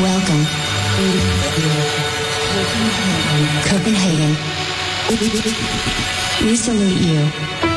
Welcome. Copenhagen. We salute you.